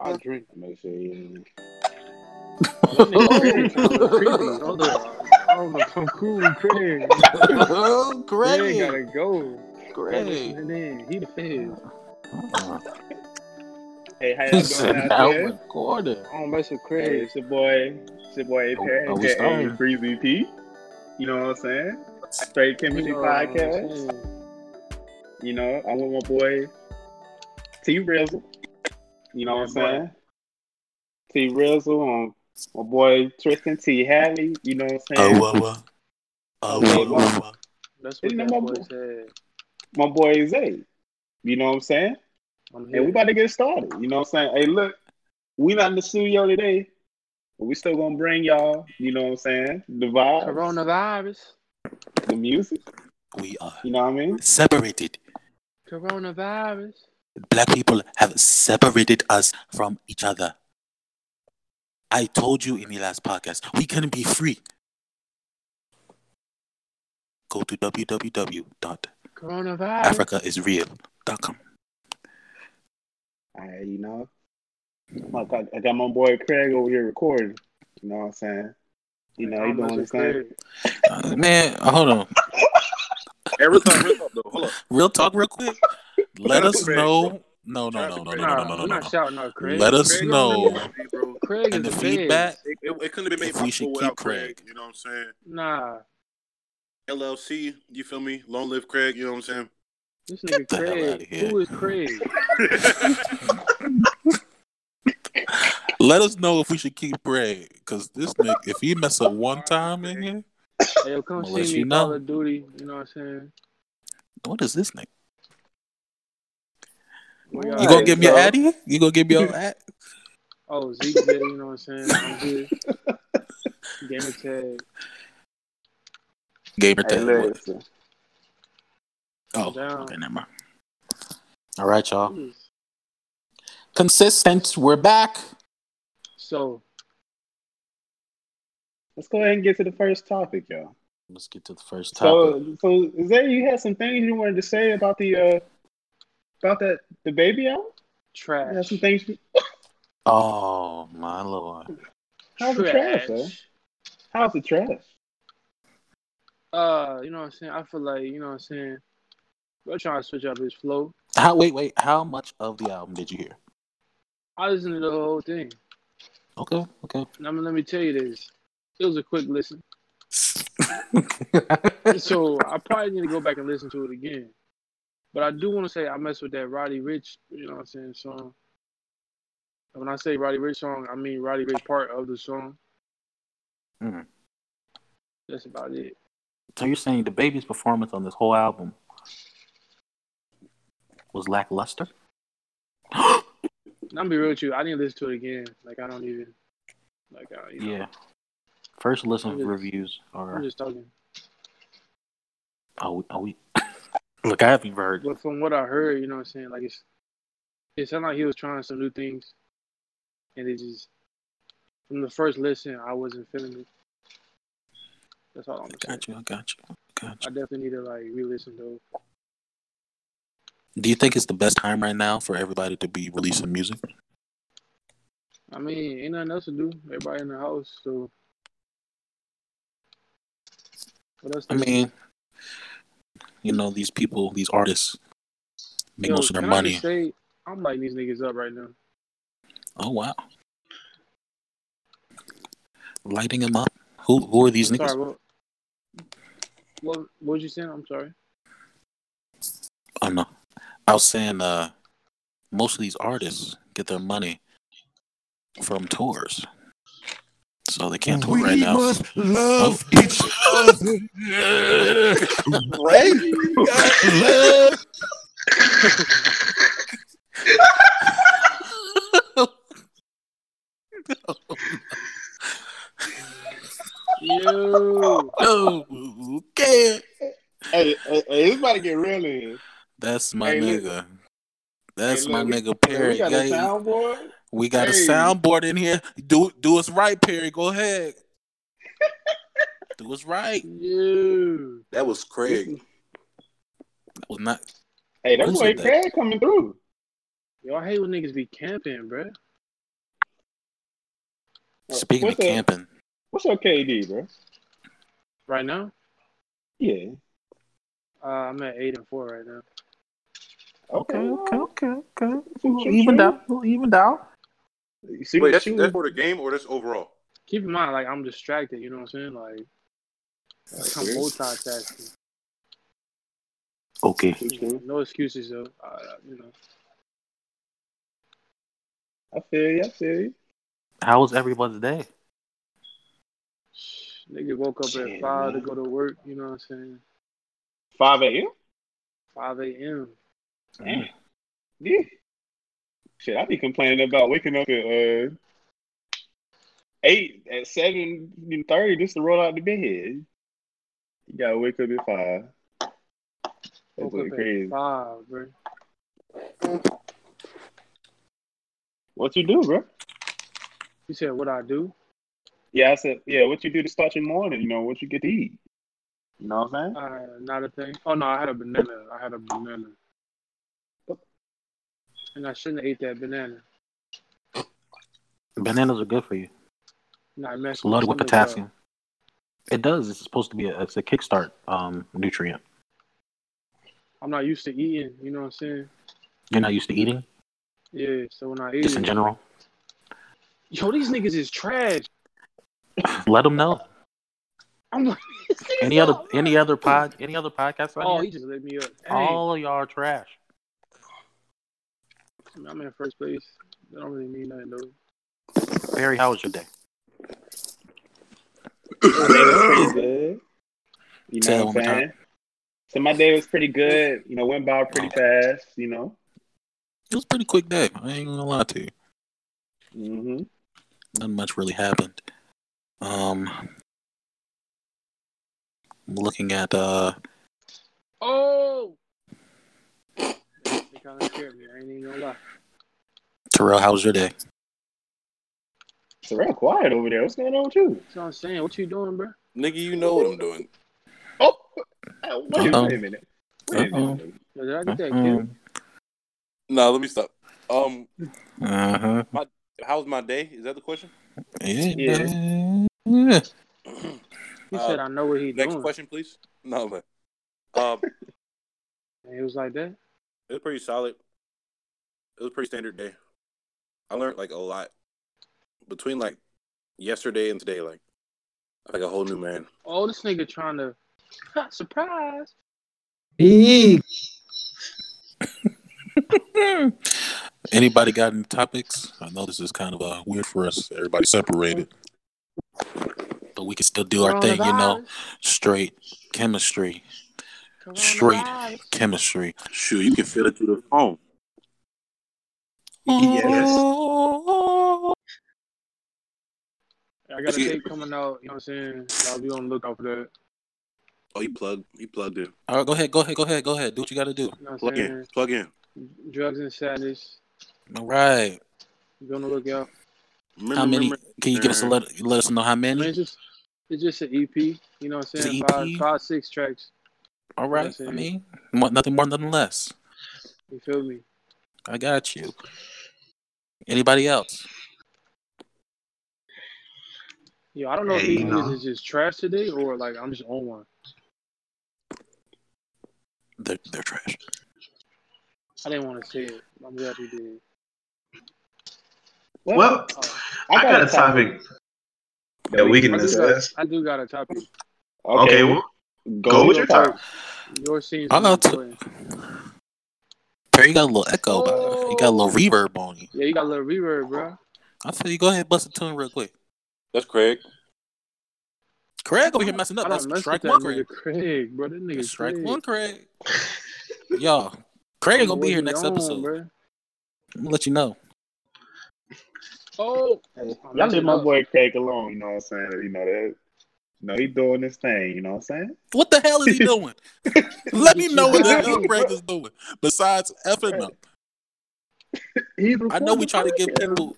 I drink. Make sure you. Craig know if I'm cool with Craig. Oh, Craig Greg. gotta go. Listening in. He the. Uh, Hey, how y'all doing out there? recording. I don't mess with Hey, it's your boy. It's your boy A Oh, Pair, oh, aka. You know what I'm saying? Straight Chemistry know Podcast. saying? You know, I'm with my boy T Rizzle. You know what I'm boy. saying? T Rizzle on my boy Tristan T Hadley. You know what I'm oh, saying? Oh, whoa, whoa. Oh, whoa, whoa, whoa. That's what that my boy boy. said. My boy Zay. You know what I'm saying? I'm And we here. about to get started. You know what I'm saying? Hey, look, we not in the studio today, but we still gonna bring y'all, you know what I'm saying? The vibes, Coronavirus. the music. We are You know what I mean? separated. Coronavirus. Black people have separated us from each other. I told you in the last podcast, we can be free. Go to Coronavirus. www.africaisreal.com. I, you know, I got, I got my boy Craig over here recording. You know what I'm saying? You know, he I'm doing messing his thing. Uh, man, hold on. Hey, real talk, real talk, though. Hold up. Real talk, real quick. Let us Craig, know. bro. No, no, no, no, no, no, no, no, no, no, not shouting out Craig. Let us Craig know. Is Hey, bro. Craig And the the feedback, It, it, it couldn't have been made we should keep Craig. Craig. You know what I'm saying? Nah, LLC, you feel me? Long live Craig. You know what I'm saying? this nigga Get the hell Craig. outta here. Who is Craig? let us know if we should keep Craig. Because this nigga, if he mess up one time in here, Hey, yo, come see me you Call of Duty. You know what I'm saying? what is this nigga? We You all gonna right, give me your so- addy? You gonna give me your ad? Oh, Zeke there, you know what I'm saying? I'm good. Gamer tag. Gamer Hey, tag. What? listen. Oh, Down. okay, never mind. All right, y'all. Jeez. Consistent. We're back. So, Let's go ahead and get to the first topic, y'all. Let's get to the first topic. So, so Zay, you had some things you wanted to say about the uh about that DaBaby out? You had trash. some things. oh my lord. How's it trash, though? How's it trash? Uh, you know what I'm saying? I feel like, you know what I'm saying? We're trying to switch up his flow. How? Wait, wait. How much of the album did you hear? I listened to the whole thing. Okay, okay. Now, let me tell you this. It was a quick listen. So, I probably need to go back and listen to it again. But I do want to say I mess with that Roddy Ricch, you know what I'm saying, song. And when I say Roddy Ricch song, I mean Roddy Ricch part of the song. Mhm. That's about it. so you're saying DaBaby's performance on this whole album was lackluster? I'm gonna be real with you. I didn't listen to it again. Like I don't even like I, you know, Yeah. First listen I'm just- reviews I'm are just talking. we, are we Look, I haven't heard. But from what I heard, you know what I'm saying, like it's it sounded like he was trying some new things. And it just from the first listen I wasn't feeling it. That's all I'm I saying. got you. I got you. I got I definitely need to like re-listen though. Do you think it's the best time right now for everybody to be releasing music? I mean, ain't nothing else to do. Everybody in the house, so what else? I to do? mean, you know, these people, these artists make Yo, most of their can I money. say I'm lighting these niggas up right now. Oh wow. Lighting them up. Who who are these I'm niggas? sorry, what, what what was you saying? I'm sorry. Oh no. I was saying uh most of these artists get their money from tours. So they can't tour we right now. must love Oh. each other. Right? love. Yo, oh, okay. Hey, hey, hey, it's about to get real in. That's my Hey, nigga. That's Hey, my look, we- nigga We Perry. got a soundboard. We got a soundboard in here. Do do us right, Perry. Go ahead. do us right. yo. That was Craig. That was not Hey, that Who boy said that? Craig coming through. Yo, I hate when niggas be camping, bruh. Speaking what's of up? camping, What's your KD, bro? Right now, Yeah. uh, I'm at eight and four right now. Okay. okay, okay. okay. shoot, Even shoot. out, even out. You see, Wait, that's, shoot- that's for the game or that's overall? Keep in mind, like I'm distracted. You know what I'm saying? Like, like I'm Okay. multitasking. Okay. shoot, shoot. No excuses though. Uh, you know, I feel you. I feel you. How was everyone's day? nigga woke up at five to go to work. You know what I'm saying? 5 a.m. Five a.m. Damn. Yeah. Shit, I be complaining about waking up at uh eight at seven thirty just to roll out the bed. You gotta wake up at five. That's up crazy. five, bro. What you do, bro? You said what I do? Yeah, I said, yeah. What you do to start your morning? You know what you get to eat. You know what I'm saying? Uh, not a thing. Oh no, I had a banana. I had a banana, and I shouldn't have ate that banana. Bananas are good for you. Messed It's loaded with potassium. It does. It's supposed to be a it's a kickstart um nutrient. I'm not used to eating. You know what I'm saying? You're not used to eating, Yeah. So when I eat, just in general. yo, these niggas is trash. Let them know. I'm like, Any other are- any other pod any other podcasts Oh, out he just lit me up. Dang. All of y'all are trash. I'm in first place. I don't really mean nothing though. Barry, how was your day? My day was pretty good. You know one what I'm saying? So my day was pretty good. You know, went by pretty fast. You know. It was a pretty quick day. I ain't gonna lie to you. hmm Not much really happened. Um, I'm looking at uh Oh. They kind of scared me. I ain't even gonna lie. Terrell. How was your day? It's real quiet over there. What's going on with you? That's what I'm saying. What you doing, bro? Nigga, you know what I'm doing. Oh, uh, wait, Uh-oh. wait a minute. Wait Uh-oh. minute. Yo, Did I get that kid? Nah, let me stop. Um, Uh huh. how's my day? Is that the question? Yeah. Yeah. yeah. He Uh, said, "I know what he Next doing." Next question, please. No, man. Um, And he was like that. It was pretty solid. It was a pretty standard day. I learned like a lot between like yesterday and today. Like, like a whole new man. Oh, this nigga trying to surprise. Anybody got any topics? I know this is kind of uh, weird for us. Everybody separated, but we can still do our thing. You know, straight chemistry, Coronavirus. Straight chemistry. Shoot, you can feel it through the phone. Yes. I got a tape coming out. You know what I'm saying? Y'all be on the lookout for that. Oh, he plugged. He plugged in. All right, go ahead, go ahead, go ahead, go ahead. Do what you got to do. You know what I'm Plug in. Plug in. Drugs and sadness. All right. Be on the lookout. Remember, How many? remember- Can you give us a let? Let us know how I mean, many. it's just it's just an EP. You know what I'm saying? an Five, EP? five, six tracks. All right. That's. I mean, mo- nothing more, nothing less. You feel me? I got you. Anybody else? Yo, I don't know Hey, if these niggas is just trash today or like I'm just on one. They're they're trash. I didn't want to say it. I'm glad you did. Well, Oh, I got a topic that we can I, do got, discuss. I do got a topic. Okay, well, go with your topic. Yours seems I know to to. Perry, you got a little echo. about it. You got a little oh. reverb on you. Yeah, you got a little reverb, bro. I feel you. Go ahead, bust a tune real quick. That's Craig. Craig over here messing up. That's don't strike one, Craig. Craig, bro. That nigga strike Craig. one, Craig. Y'all, Craig gonna be here next on, episode. bro. I'm gonna let you know. Oh, Y'all leave my boy Craig alone. You know what I'm saying? You know that. You know he doing this thing. You know what I'm saying? What the hell is he doing? let me know what the hell Craig is doing besides effing up. I know we try to give people,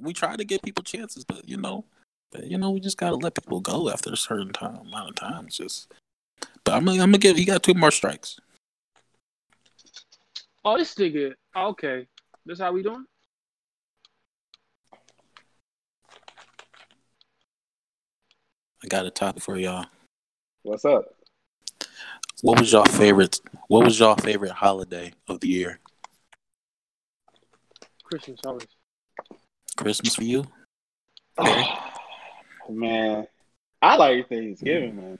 we try to give people chances, but you know, but you know, we just gotta let people go after a certain time amount of time. It's just, but I'm gonna, I'm gonna give. He got two more strikes. oh, this nigga. Okay, this how we doing? I got a topic for y'all. What's up? What was y'all favorite? What was y'all favorite holiday of the year? Christmas always. Christmas for you? Oh, man, I like Thanksgiving, man.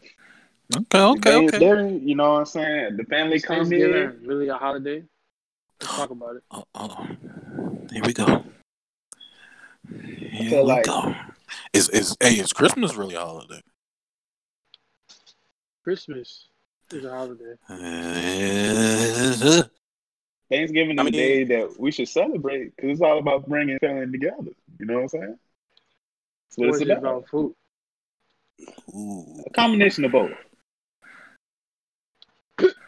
Okay, okay, okay. Thanksgiving, you know what I'm saying? The family Is come here. really a holiday? Let's talk about it. Oh, oh. Here we go. Here feel we like- go. Is is hey? Is Christmas really a holiday? Christmas is a holiday. Uh, Thanksgiving is I mean- a day that we should celebrate because it's all about bringing family together. You know what I'm saying? That's what it's about. about food? ooh. A combination of both.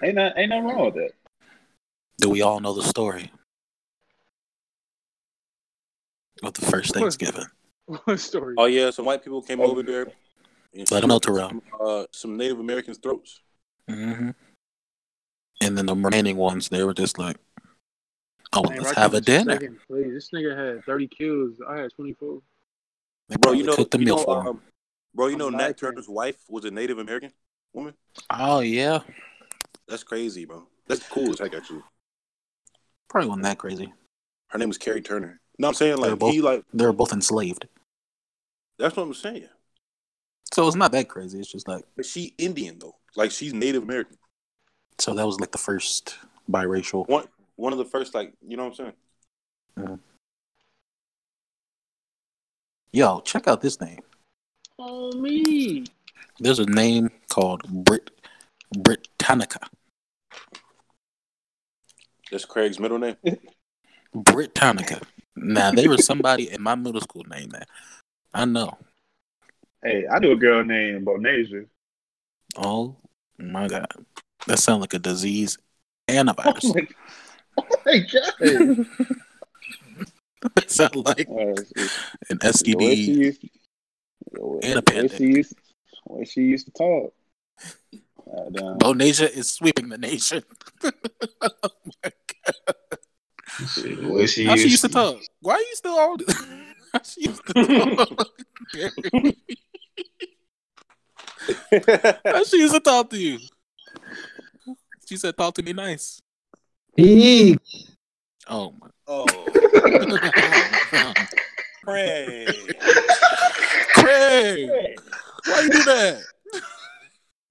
Ain't not, ain't nothing wrong with that. Do we all know the story of the first Thanksgiving? What story? Oh yeah, some white people came over there. and Let 'em know, slit Terrell. Some, uh, some Native Americans' throats. hmm And then the remaining ones, they were just like, "Oh, well, Man, let's Rocky have a dinner." second place. This nigga had 30 kills. I had 24. They Bro, you know, cooked the you meal know, for him. um, bro, you know, Nat American. Turner's wife was a Native American woman. Oh yeah, That's crazy, bro. That's cool as heck, actually. probably wasn't that crazy. Her name was Carrie Turner. No, I'm saying They're like both- he like They were both enslaved, that's what I'm saying. so it's not that crazy. It's just like But she Indian though, like she's Native American. so that was like the first biracial. One one of the first like you know what I'm saying. Yo, check out this name. Oh, me. There's a name called Brit Britannica. That's Craig's middle name. Britannica. Now they were somebody in my middle school named that. I know. Hey, I knew a girl named Bonasia. Oh my god, that sounds like a disease and a virus. Oh my, oh my god. that sounds like Uh, it's- an the way she STD. used And a the way pandemic. she used the way she used to talk. Uh, damn. Bonasia is sweeping the nation. oh my god. Shit, the way she How she used used to talk? Why are you still on? How she used to talk? How she used to talk to you? She said, "Talk to me nice." Eek. Oh my. oh, Craig. Craig, why you do that?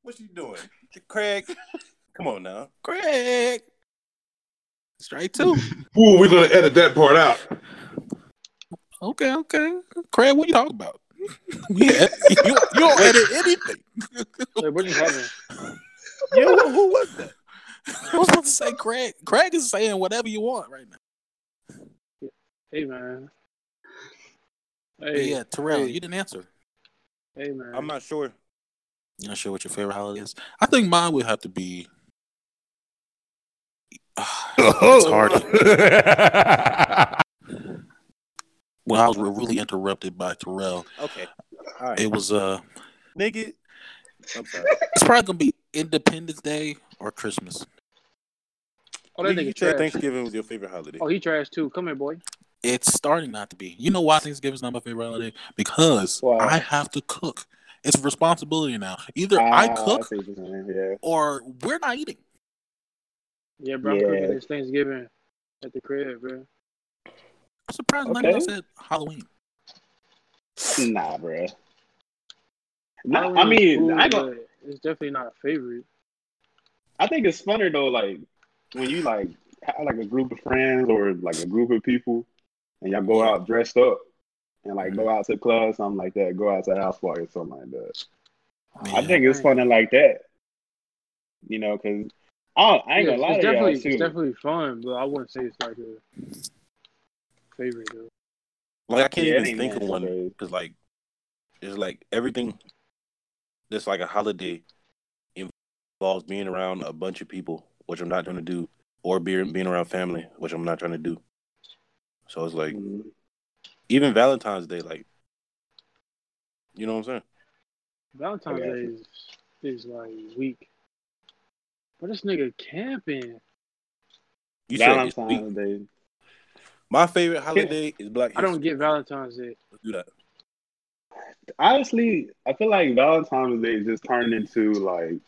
What you doing, Craig? Come on now. Craig. Straight two. Ooh, we're gonna edit that part out. Okay, okay. Craig, what you talking about? yeah, you, you don't edit anything. Wait, what just happened? Yo, who was that? I was about to say Craig. Craig is saying whatever you want right now. Hey, man. Hey, yeah, Terrell, hey. you didn't answer. hey, man. I'm not sure. You're not sure what your favorite holiday is? I think mine would have to be. it's hard. When I was really interrupted by Terrell, Okay. All right. it was uh, Nigga. I'm sorry. it's probably gonna be Independence Day or Christmas. Oh, that Nigga, you trash. Thanksgiving was your favorite holiday. Oh, he trash too. Come here, boy. It's starting not to be. You know why Thanksgiving's not my favorite holiday? Because Why? I have to cook. It's a responsibility now. Either I Ah, cook see what you're saying, yeah. or we're not eating. Yeah, bro. I'm cooking this Thanksgiving at the crib, bro. I'm surprised none of y'all said Halloween. Nah, bruh. Nah, I mean, cool, I ain't gonna, it's definitely not a favorite. I think it's funner though, like when you like have like a group of friends or like a group of people, and y'all go out dressed up and like go mm-hmm. out to the club, something like that, go out to a house party or something like that. I think it's funner like that, you know, because I, I ain't Yeah, gonna lie it's to y'all definitely too. it's definitely fun, but I wouldn't say it's like a favorite though. Like I can't Yeah, even think of one because like it's like everything that's like a holiday involves being around a bunch of people, which I'm not trying to do, or being being around family, which I'm not trying to do. So it's like Mhm. even Valentine's Day, like you know what I'm saying? Valentine's Day is, is like weak. But this nigga camping. You said it's Valentine's weak. Day. My favorite holiday is Black I don't get Valentine's Day. Let's do that. honestly, I feel like Valentine's Day just turned into like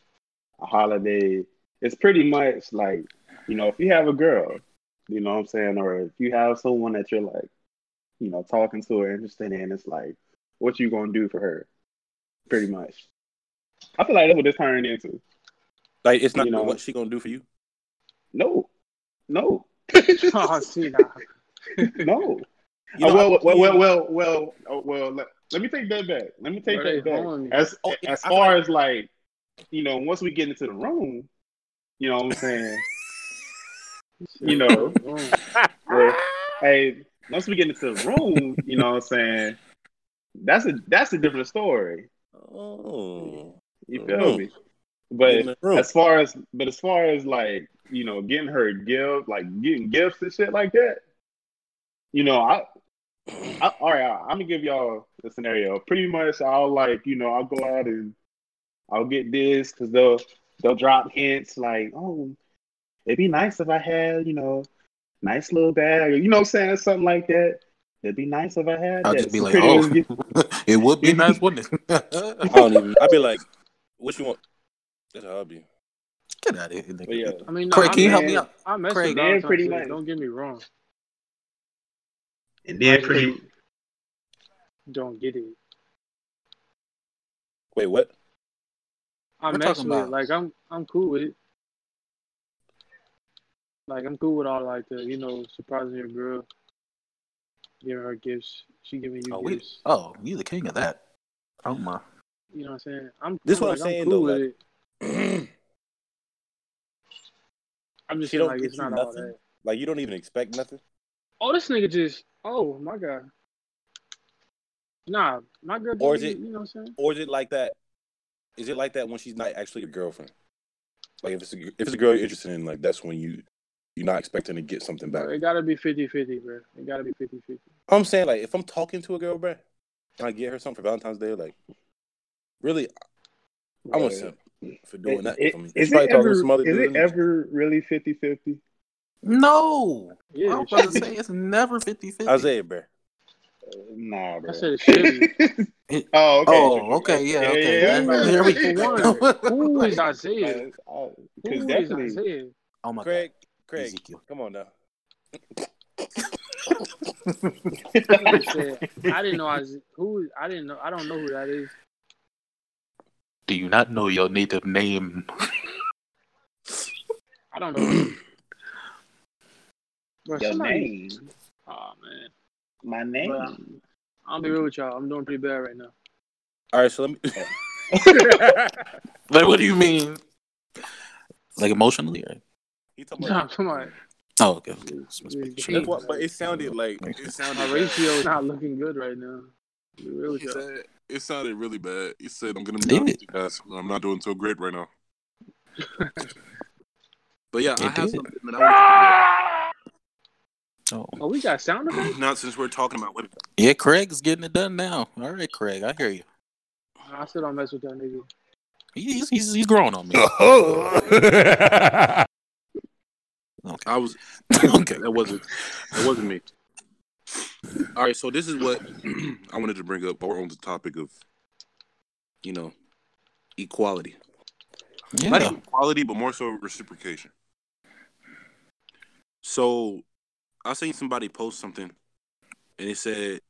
a holiday. It's pretty much like, you know, if you have a girl, you know what I'm saying, or if you have someone that you're like, you know, talking to or interested in, it's like, what you gonna do for her? Pretty much. I feel like that's what this turned into. Like it's not You know. what she gonna do for you. No, no, Oh, see now. no. You Oh, know, well, I- well, well, well, well, oh, well. Let, let me take that back. Let me take Bro, that back. As Oh, as I far like- as like, you know, once we get into the room, you know what I'm saying. You know. well, hey, once we get into the room, you know what I'm saying. That's a that's a different story. Oh, You feel me? But as far as but as far as like you know getting her a gift like getting gifts and shit like that you know i, I all right i'm gonna give y'all a scenario pretty much i'll like you know i'll go out and i'll get this because they'll they'll drop hints like oh it'd be nice if i had you know nice little bag or you know what i'm saying something like that it'd be nice if i had I'll that just be So like, oh, it would be nice, wouldn't it? I it? don't even. I'd be like, "What you want?" That's how I'd be. Get out of here, but nigga. yeah I mean, no, Craig, I can you help me out? I mess Craig, with man, pretty nice. Don't get me wrong. And then pretty Don't get it. Wait, what? I We're mess talking with it. about- Like I'm I'm cool with it. Like I'm cool with all like the you know surprising your girl, giving her gifts. She giving you Oh, we, gifts. oh, you the king of that. Oh my. You know what I'm saying? I'm This I'm what I'm like, saying, cool though, with like- it. I'm just She saying don't like it's you not all nothing? that. Like you don't even expect nothing. Oh, this nigga just oh my god. Nah, my girl. Or is it- You know what I'm saying? Or is it like that? Is it like that when she's not actually your girlfriend? Like if it's a, if it's a girl you're interested in, like that's when you you're not expecting to get something back. Bro, it gotta be 50-50, bro. It gotta be 50-50. I'm saying like if I'm talking to a girl, bro, and I get her something for Valentine's Day, like really, I'm a simp for doing that It- for me. is it ever, to some other is it ever really 50-50? No. Yeah, I it was about to say it's never 50 50. Isaiah, bro. Nah, bro. I said it should be. oh, okay. Oh, okay, yeah, okay. Yeah, yeah, There we go. one, who is Isaiah? Because Who is definitely, Isaiah? Oh my Craig, God. Craig, Ezekiel. come on now. I said I didn't know Isaiah. Who? I didn't know. I don't know who that is. Do you not know your native name? I don't know. Bro, your somebody. name, Oh man, my name. Bro. I'll be real with y'all. I'm doing pretty bad right now. All right, so let me. Like, what do you mean? Like emotionally? Or? he talking Nah, about, come on. Oh, okay. okay. Yeah, yeah, what- but it sounded like it sounded. My ratio is not looking good right now. I'll be real with He said it sounded really bad. He said, "I'm gonna be honest with you guys. I'm not doing so great right now." but yeah, I have did. something that I want Oh. Oh, we got sound effects. bring up. Now, since we're talking about women, Yeah, Craig's getting it done now. All right, Craig, I hear you. I still don't mess with that nigga. He's he's, he's growing on me. Okay. I was okay. that wasn't that wasn't me. All right, so this is what I wanted to bring up. Or on the topic of, you know, equality. Yeah. even equality, but more so reciprocation. So, I seen somebody post something, and it said,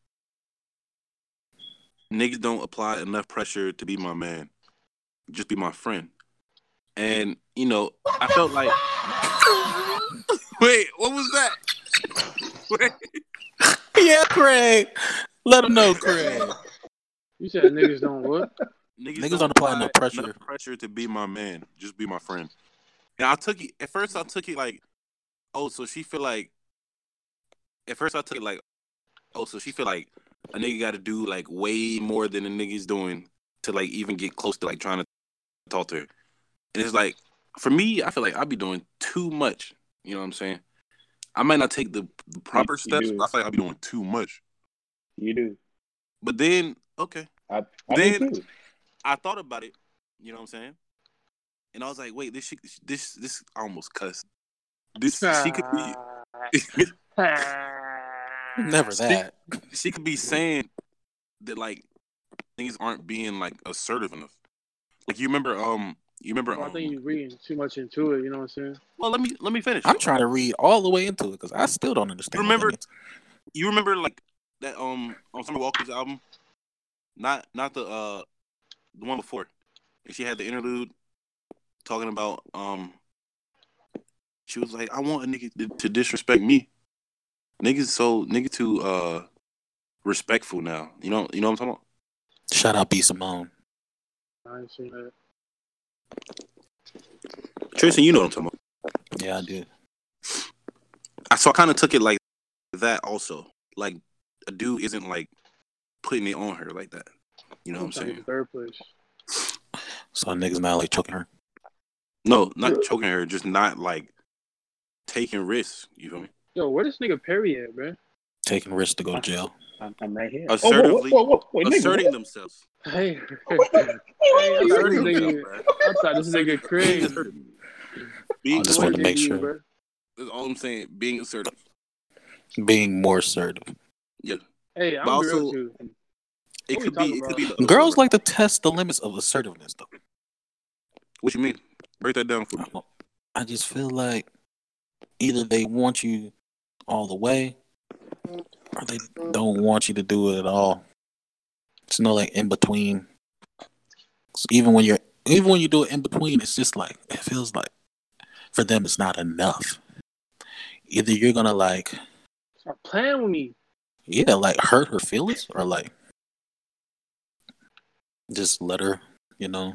"Niggas don't apply enough pressure to be my man, just be my friend." And you know, I felt like, wait, what was that? Wait. Yeah, Craig. Let him know, Craig. You said niggas don't what? Niggas don't apply enough pressure. pressure to be my man, just be my friend. And I took it at first. I took it like, oh, so she feel like. At first, I took it like, oh, so she feel like a nigga got to do like way more than a nigga's doing to like even get close to like trying to talk to her. And it's like, for me, I feel like I'd be doing too much. You know what I'm saying? I might not take the, the proper You steps. do. But I feel like I'd be doing too much. You do. But then, okay, I, I Then- I thought about it. You know what I'm saying? And I was like, wait, this shit, this this I almost cussed. This she could be Never See? that. she could be saying that like things aren't being like assertive enough. Like you remember, um, you remember. Well, I Um, think you're reading too much into it. You know what I'm saying? well, let me let me finish. I'm trying to read all the way into it because I still don't understand. what that Remember- You remember like that um on Summer Walker's album, not not the uh the one before. And she had the interlude talking about um. She was like, "I want a nigga to, to disrespect me. Niggas so nigga too uh respectful now. You know you know what I'm talking about." Shout out B Simone. I ain't seen that. Tristan, you know what I'm talking about. Yeah, I do. I so I kind of took it like that also. Like a dude isn't like putting it on her like that. You know what I'm saying? Third place. So niggas not like choking her. No, not choking her, just not like taking risks. You feel me? Yo, where this nigga Perry at, man? Taking risks to go to jail. I'm, I'm right here. Assertively- oh, whoa, whoa, whoa, whoa, wait, nigga, Asserting what? themselves. Hey, hey, Wait, wait, I thought this Asserting nigga, themselves, bro. This nigga Being crazy. assertive. Being I just What wanted to make sure. bro? That's all I'm saying. Being assertive. Being more assertive. Yeah. Hey, I'm But real also- with. It What could be. It talking could be. the Girls like to test the limits of assertiveness, though. What you mean? Break that down for me. I just feel like either they want you all the way, or they don't want you to do it at all. It's no like in between. So even when you're, even when you do it in between, it's just like it feels like for them it's not enough. Either you're gonna like, Stop playing with me. yeah, like hurt her feelings, or like just let her, you know.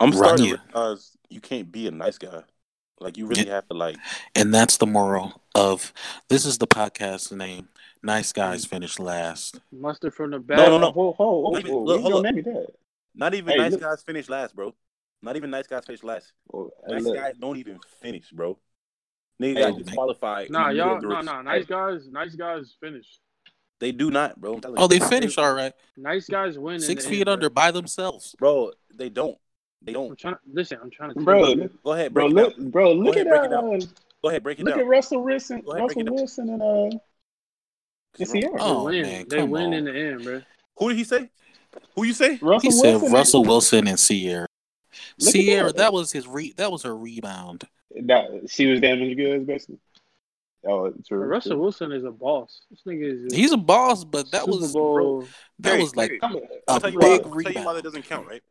I'm Run starting you. to realize you can't be a nice guy. Like you really have to like. And that's the moral of this is the podcast name. Nice guys finish last. Mustard from the back. No, no, no. Whoa, whoa, whoa, Wait, whoa, look, you hold don't name me that. Not even Hey, nice look- guys finish last, bro. Not even nice guys finish last. Oh, hey, Nice look. guys don't even finish, bro. Niggas Hey, got disqualified. Nah, y'all, nah, nah. Nice guys, nice guys finish. They do not, bro. Oh, they finished all right. Nice guys win. Six feet end, under Bro. by themselves. bro. They don't. They I'm don't. trying. Listen, I'm trying to. Bro, look- Go ahead, bro, look, bro, look ahead, at break that. it down. Uh, Go ahead, break it look down. at Russell Wilson, ahead, Russell. Wilson, and uh, and Ciara. Oh, they win. man, they win on. in the end, bro. Who did he say? Who you say? Russell He said Wilson. Russell Wilson and Ciara. Look Ciara, that. that was his re that was her rebound. That she was damaged goods, basically. Oh, true. But Russell Wilson is a boss. This nigga is. a He's a boss, but that Super was Bowl. that Hey, was like hey, a I'll big why, tell you why rebound. that doesn't count, right?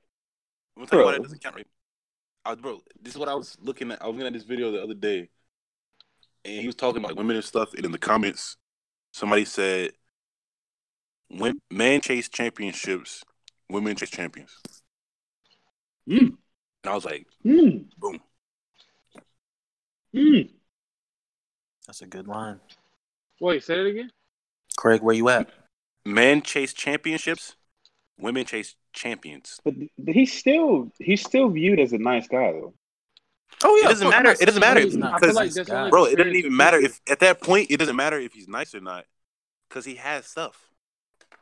I'm gonna tell you why Bro. that doesn't count, right? I, bro, this is what I was looking at. I was looking at this video the other day, and he was talking about women and stuff. And in the comments, somebody said, "When men chase championships, women chase champions." Mm. And I was like, Mm, "Boom." mm. That's a good line. Wait, say it again. Craig, where you at? Men chase championships, women chase champions. But, but he's still he's still viewed as a nice guy though. Oh yeah, It doesn't matter. It doesn't matter because, like bro, it doesn't even matter if at that point it doesn't matter if he's nice or not, because he has stuff.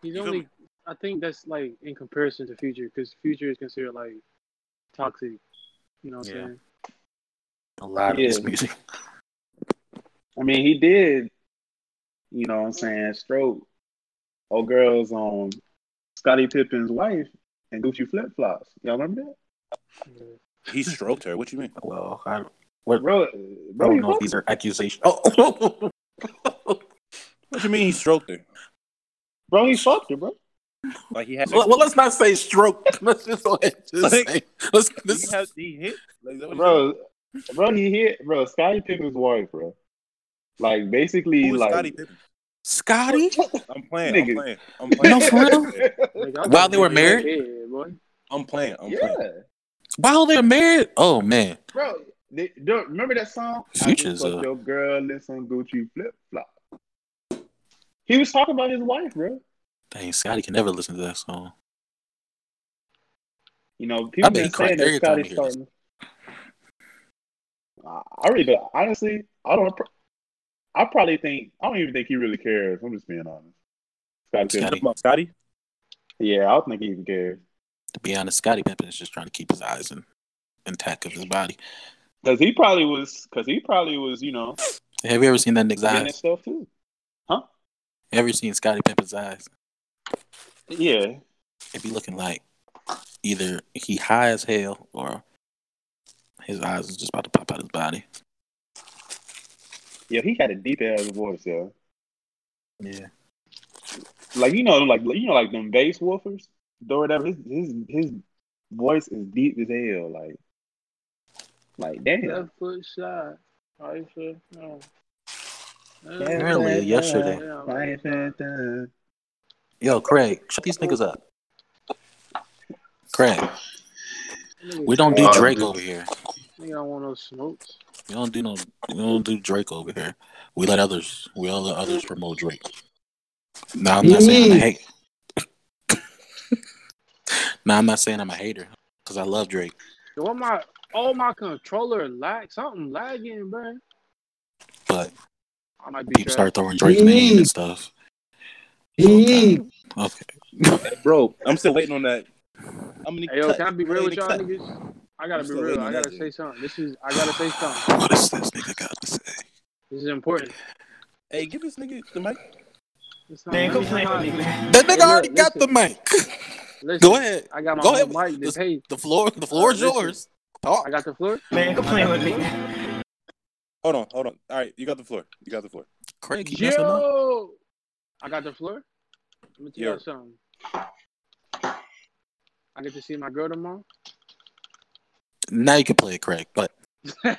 He's You only. I think that's like in comparison to Future, because Future is considered like toxic. You know what I'm Yeah. saying? a lot of Yeah. this music. I mean, he did. You know what I'm saying? Stroke. Old girls on Scottie Pippen's wife and Gucci flip flops. Y'all remember that? He stroked her. What you mean? Well, I, what, Bro, I don't you know if these are accusations. Oh, What you mean he stroked her? bro, he fucked her, bro. Like he had. well, well, let's not say stroke. Let's just go ahead. and Just Like, say, let's, he, this, had, he hit. Like, is that what he Bro, bro, he hit, bro. Scottie Pippen's wife, bro. Like basically, Who is like Scottie Pippen? Scottie. I'm playing. I'm playing. I'm playing. No, for real? Like, While they were married? that head, boy. I'm playing. I'm yeah, playing. While they're married, oh man, bro. They, don't remember that song? Future's, I uh, your girl listen, some Gucci flip flop. He was talking about his wife, bro. dang, Scottie can never listen to that song. You know, people bet he been cried saying that every Scottie's heard starting. I I really, but honestly, I don't. I probably think I don't even think he really cares. I'm just being honest. Scottie, Scottie. About Scottie? yeah, I don't think he even cares To be honest, Scottie Pippen is just trying to keep his eyes in, intact of his body. because he probably was because he probably was you know Have you ever seen that nigga's getting his eyes? stuff too. Huh? ever seen Scottie Pippen's eyes? Yeah, it be looking like either he high as hell or his eyes is just about to pop out of his body. Yeah, he had a deep ass voice, yeah. Yeah. Like you know, like you know, like them bass woofers, or whatever. His his his voice is deep as hell. Like, like damn. Left foot shot. Right foot. No. Apparently yesterday. Yeah, Yo, Craig, shut these niggas up. Craig, we don't do Uh, Drake over here. Nigga don't want no smokes. We don't do no. We don't do Drake over here. We let others. We all let others promote Drake. Now I'm not saying I'm a hate. now I'm not saying I'm a hater because I love Drake. Yo, what my oh my controller lag something lagging, bro. But I might be people start throwing Drake's name and stuff. Okay. Okay. Bro, I'm still waiting on that. I'm gonna Hey yo, cut. can I be real Hey, with y'all cut. niggas? I gotta be real. I gotta say dude. something. This is I gotta say something. What is this nigga got to say? This is important. Hey, give this nigga the mic. It's not- Man, come play with me, man. That nigga look, already got the mic. Listen, Go ahead. I got my Go own ahead. mic. This- This, hey, The floor. The floor is listen. yours. Talk. I got the floor. Man, come play with me. Hold on, hold on. All right, you got the floor. You got the floor. Craig, you messing up? Yo, I got the floor. Let me tell you something. I get to see my girl tomorrow. Now you can play it, Craig. But I'm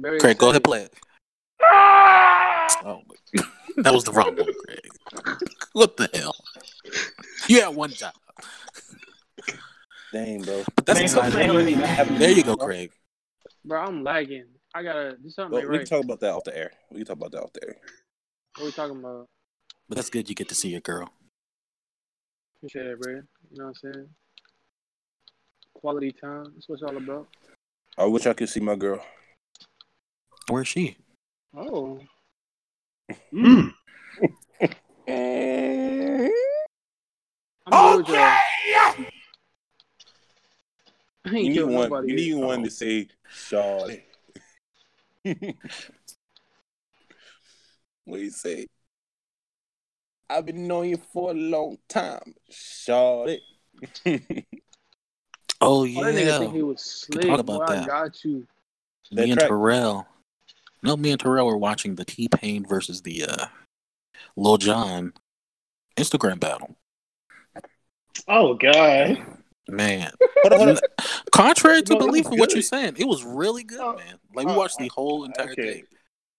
very Craig, go ahead, play it. Oh, that was the wrong one, Craig. What the hell? You had one job, Dang, bro. but that's Man, come exciting. play with me, man. There you go, Craig. Bro, I'm lagging. I gotta do something Well, ain't we right. can talk about that off the air. We can talk about that off the air. What we talking about? But that's good. You get to see your girl. Appreciate it, bro. You know what I'm saying? Quality time. That's what it's all about. I wish I could see my girl. Where's she? Oh. Mm. I'm good with y'all. I ain't You need one. You yet. need one to say, "Shawty." what do you say? I've been knowing you for a long time, Shawty. Oh Oh, that nigga think he yeah, was slick. talk about Boy, I that. got you. That me and track- Terrell. No, me and Terrell were watching the T Pain versus the uh, Lil Jon Instagram battle. Oh god. Man, Hold on, contrary to No, belief was of what you're saying, it was really good, Oh, man. Like we oh, watched the whole entire okay. thing.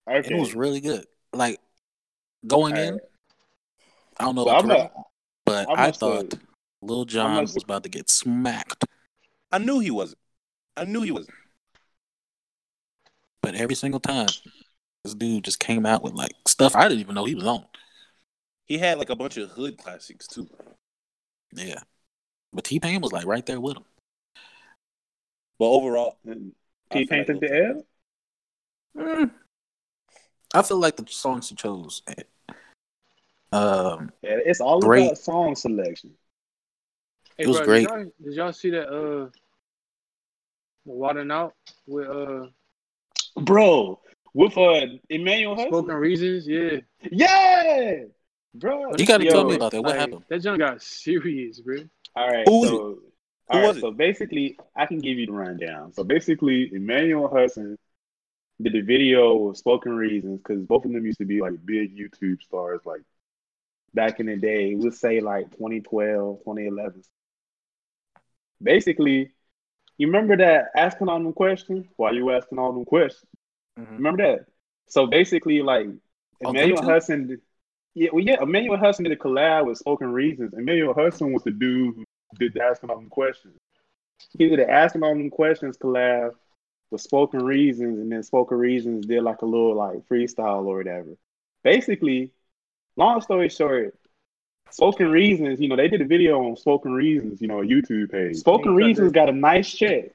Okay. It was really good. Like going in, I don't know So about Terrell, a, but I I thought Lil Jon must- was about to get smacked. I knew he wasn't. I knew he wasn't. But every single time, this dude just came out with like stuff I didn't even know he was on. He had like a bunch of hood classics too. Yeah. But T Pain was like right there with him. But overall, T Pain like took the Lil L. Mm. I feel like the songs he chose. Um, Yeah, it's all Great. about song selection. Hey, It was bro, great. Did y'all, did y'all see that? Uh, the Water Out with uh Bro, with uh Emmanuel Spoken Reasons? Yeah. Yeah. Bro. You gotta Yo, tell me about that. What Like, happened? That junk got serious, bro. All right. Who was so, it? all Who right, it? So basically, I can give you the rundown. So basically, Emmanuel Hudson did the video with Spoken Reasons because both of them used to be like big YouTube stars, like back in the day. We'll say like 2012, 2011. Basically, you remember that asking all them questions? Why you asking all them questions? Mm-hmm. Remember that? So basically, like Emmanuel YouTube? Hudson, did- yeah, well, yeah, Emmanuel Hudson did a collab with Spoken Reasons. Emmanuel Hudson was the dude who did the asking all them questions. He did the asking all them questions collab with Spoken Reasons, and then Spoken Reasons did like a little like freestyle or whatever. Basically, long story short, Spoken Reasons, you know, they did a video on Spoken Reasons, you know, a YouTube page. Spoken Okay. Reasons got a nice check.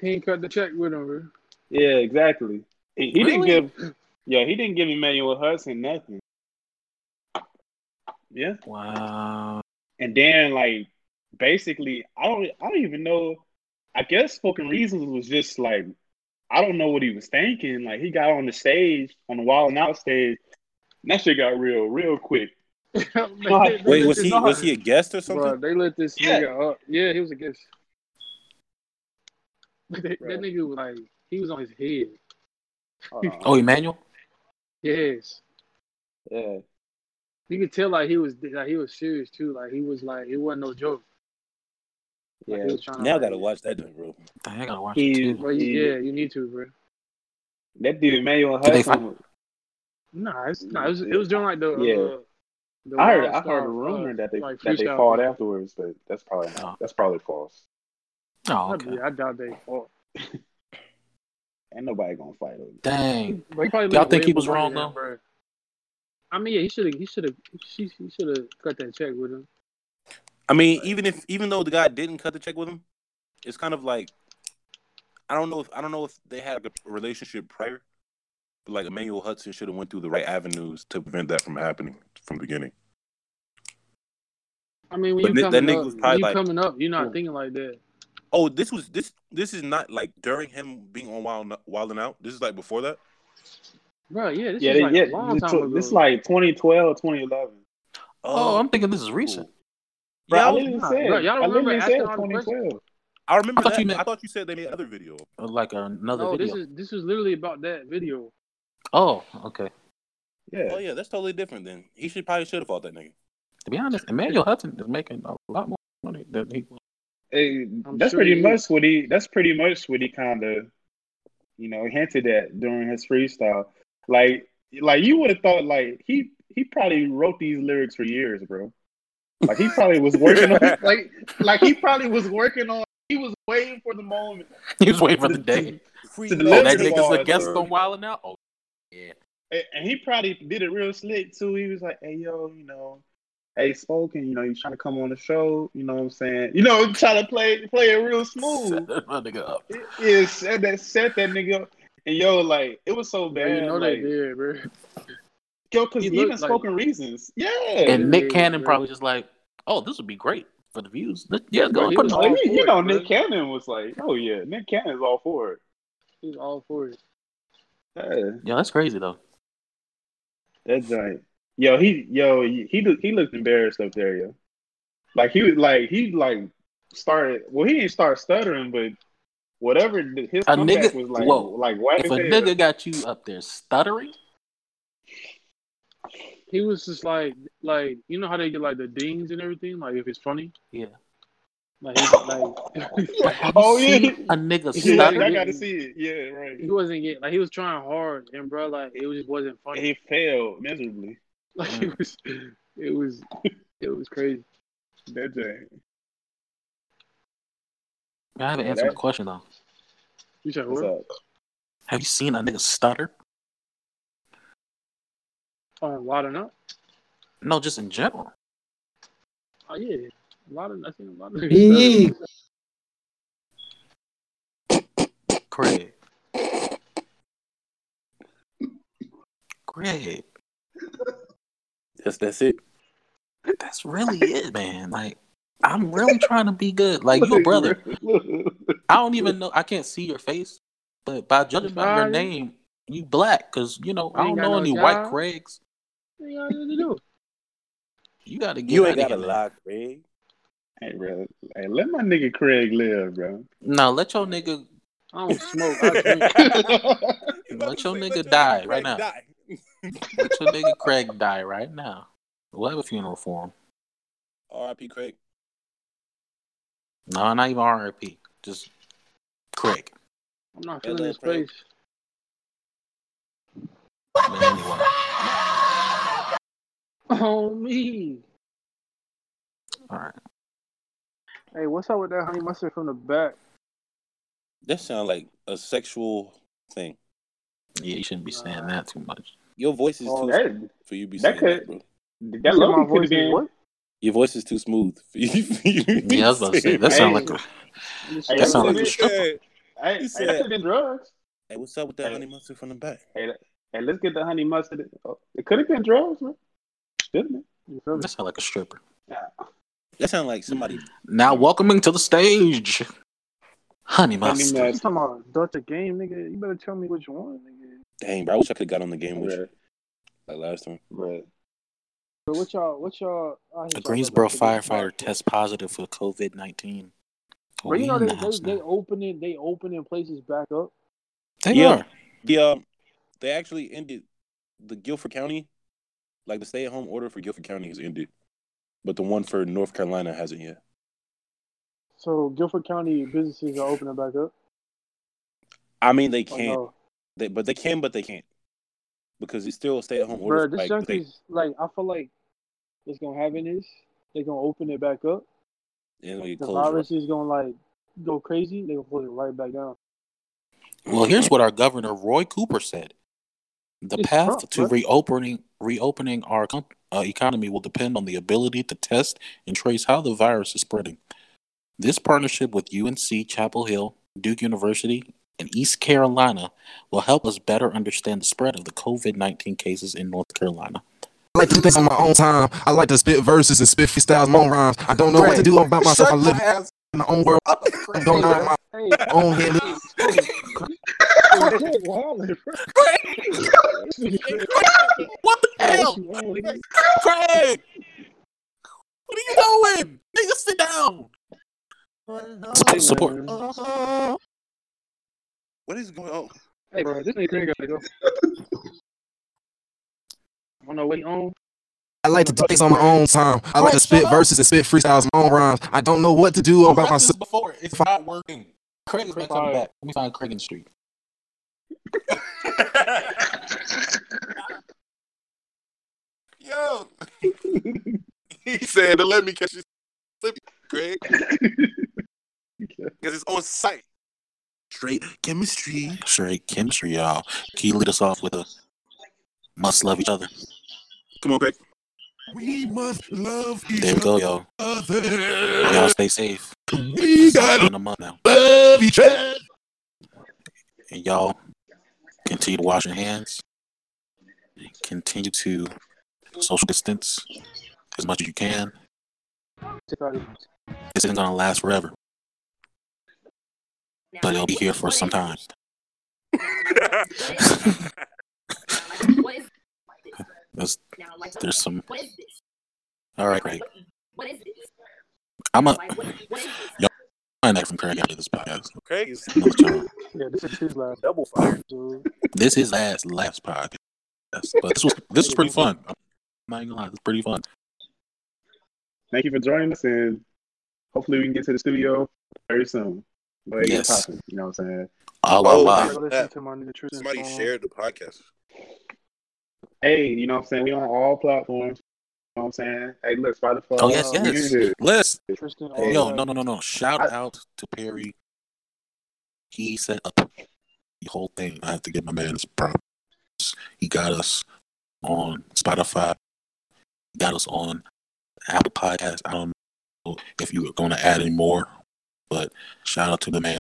He ain't cut the check with him, bro. Yeah, exactly. He, he didn't give, yeah, he didn't give Emmanuel Hudson nothing. Yeah, Wow. and then like basically, I don't, I don't even know. I guess Spoken Reasons was just like, I don't know what he was thinking. Like he got on the stage, on the Wild and Out stage, and that shit got real, real quick. They- they Wait, was this- he was he a guest or something? Bro, they let this Yeah. nigga up. Yeah, he was a guest. They, that nigga was like, he was on his head. Hold on. Oh, Emmanuel. Yes. Yeah. You could tell like he was like he was serious too. Like he was like it wasn't no joke. Like, Yeah. he was trying to, Now I gotta watch that joint, bro. I gotta watch He- it too. Bro, you- yeah, you need to, bro. That dude Emmanuel Did they Hudson. Nah, it's nah, it was it was doing like the Yeah. uh, the I heard I heard a rumor uh, that they like that they fought thing. afterwards, but that's probably Oh. not, that's probably false. Oh, I, okay. I doubt they fought. Ain't nobody gonna fight over. Dang. But he probably Y'all think he was wrong, though? bro. I mean, yeah, he should have. He should have. He, he should have cut that check with him. I mean, even if even though the guy didn't cut the check with him, it's kind of like I don't know if I don't know if they had a relationship prior. But like Emmanuel Hudson should have went through the right avenues to prevent that from happening from the beginning. I mean, when But you that- that coming nigga up, was when you like- coming up, you're not Cool. thinking like that. Oh, this was this this is not like during him being on Wild Wild and Out. This is like before that. Bro, yeah, this Yeah, is like yeah. a long This, time ago. this like 2012, 2011. Oh, I'm thinking this is recent. Bro, Yeah, I I was- literally nah, said, bro, y'all I remember literally asking said all 2012. I remember I thought that. you meant- I thought you said they made another video. Like another oh, no, video. this is this is literally about that video. Oh, okay. Yeah. Oh yeah, that's totally different. Then he should probably should have fought that nigga. To be honest, Emmanuel Hudson is making a lot more money than he. Hey, that's sure pretty he much is. what he. That's pretty much what he kind of, you know, hinted at during his freestyle. Like, like you would have thought, like he he probably wrote these lyrics for years, bro. Like he probably was working on, like, like he probably was working on. He was waiting for the moment. He was waiting for the day. Free To Oh, that nigga's a bars, guest bro. on Wild and Out. Oh, yeah. And and he probably did it real slick too. He was like, "Hey, yo, you know, hey, spoken, you know, you trying to come on the show, you know what I'm saying? You know, trying to play play it real smooth." Set that nigga up. Yeah, set that set that nigga up. And yo, like it was so Bro, bad. you know like, they did, bro. yo, because He even like- spoken reasons. Yeah. And Nick Cannon bro. probably just like, oh, this would be great for the views. Let- Yeah, go Bro, put was it Oh, on. you, you it, know, bro. Nick Cannon was like, oh yeah, Nick Cannon's all for it. He's all for it. Yeah, Yeah, that's crazy though. That giant. Yo, he, yo, he, he looked- embarrassed up there, yo. Like he was like he like started. Well, he didn't start stuttering, but whatever his A nigga- was like, whoa. like whack If a hell. nigga got you up there stuttering, He was just like, like you know how they get like the dings and everything, like if it's funny. yeah. Like, he, like Have Oh, yeah. a nigga Yeah, Yeah. I gotta see it. Yeah, right. he wasn't getting like he was trying hard, and bro, like it just wasn't funny. He failed miserably. Like it was, it was, it was crazy. That giant. I haven't Yeah, answered that- the question though. You said what? Have you seen a nigga stutter? Oh, Wild and Out. No, just in general. Oh yeah, a lot of I seen a lot of. Eee. Craig. Craig. That's that's it. That's really it, man. Like, I'm really trying to be good. Like, you a brother. I don't even know. I can't see your face, but by judging by your name, you black. Cause you know I don't know no any white. Craigs. You got to do? You gotta get You ain't got a here, man. lie, Craig. Hey, bro. Hey, let my nigga Craig live, bro. No, let your nigga I don't smoke. I drink. Let your nigga die right now. let your nigga Craig die right now. We'll have a funeral for him. R.I.P. Craig. No, not even RIP. Just Craig. I'm not Hello, feeling this Craig. space. But anyway. Oh me. All right. Hey, what's up with that honey mustard from the back? That sounds like a sexual thing. Yeah, you shouldn't be saying that too much. Your voice is Oh, too that for you to be that saying that, could- bro. that You low my could have voice is been. what? Your voice is too smooth. For you, for you to Yeah, I was about to say that saying sound like a You Hey, that sound like a stripper. Hey, hey, He that could have been drugs. Hey, what's up with that Hey. honey mustard from the back? Hey, hey, let's get the honey mustard. Oh, it could have been drugs, man. Shouldn't it? You feel me? That sound like a stripper. That sounds like somebody. Now welcoming to the stage. Honey Honey mustard. You mustard. talking about Delta game, nigga? You better tell me which one, nigga. Dang, bro. I wish I could have got on the game with you like last time. bruh. But what y'all? What y'all? I hate A Greensboro about that. firefighter tests positive for COVID nineteen. But you know they in the they, they opening they opening places back up. They Yeah. are. The um, they actually ended the Guilford County, like the stay-at-home order for Guilford County is ended, but the one for North Carolina hasn't yet. So Guilford County businesses are opening back up. I mean, they can't, no? they, but they can, but they can't because it's still a stay-at-home order. Bro, this like, junk they, like I feel like it's gonna happen is they're gonna open it back up. and they The close it. virus is gonna like go crazy. They gonna close it right back down. Well, here's what our governor Roy Cooper said: the It's path Trump, to right? reopening reopening our uh, economy will depend on the ability to test and trace how the virus is spreading. This partnership with UNC Chapel Hill, Duke University, and East Carolina will help us better understand the spread of the COVID nineteen cases in North Carolina. I like to do things on my own time. I like to spit verses and spit freestyles, moan rhymes. I don't know what to do about myself. I live in my own world. I don't know my own head. Hey, hey, Craig. What the hell, what you on, nigga? Craig? What are you doing? Nigga, sit down. Hey, Support. What is going on? Hey, bro, this nigga Craig gotta go. I don't know what he on. I like to do things on my own time. I like to spit verses and spit freestyles, my own rhymes. I don't know what to do about myself. before. It's not working. Craig is not coming Fire. back. Let me find Craig in the street. Yo, he said to let me catch you slipping, Craig, because it's on sight. Straight chemistry. Straight chemistry, y'all. Can you lead us off with a must love each other? Come on, Craig. We must love each There we go, y'all. other. Y'all stay safe. We gotta been a month now. love each other. And y'all continue to wash your hands. Continue to social distance as much as you can. Take out his- This isn't gonna last forever, but it'll be here for some time. There's, there's some. what is this? All right, Craig. What is this? I'm a Like what, what is find that from Craig after this podcast. Craig is I'm gonna let y'all- Yeah, this is his last. double fired. So, This is last last podcast, but this was this was pretty fun. I'm not even gonna lie, it's pretty fun. Thank you for joining us, and hopefully we can get to the studio very soon. But Yes. popping, you know what I'm saying? Ah, oh, Oh, wow, I wow. gotta listen to my nigga Tristan Somebody shared the podcast. Hey, you know what I'm saying? We on all platforms. You know what I'm saying? Hey, look, Spotify. Oh yes, Uh, yes. in. Let's Hey, yo, no, no, no, no. Shout I- out to Perry. He set up the whole thing. I have to give my man his props. He got us on Spotify. He got us on Apple Podcast. I don't know if you were going to add any more, but shout out to the man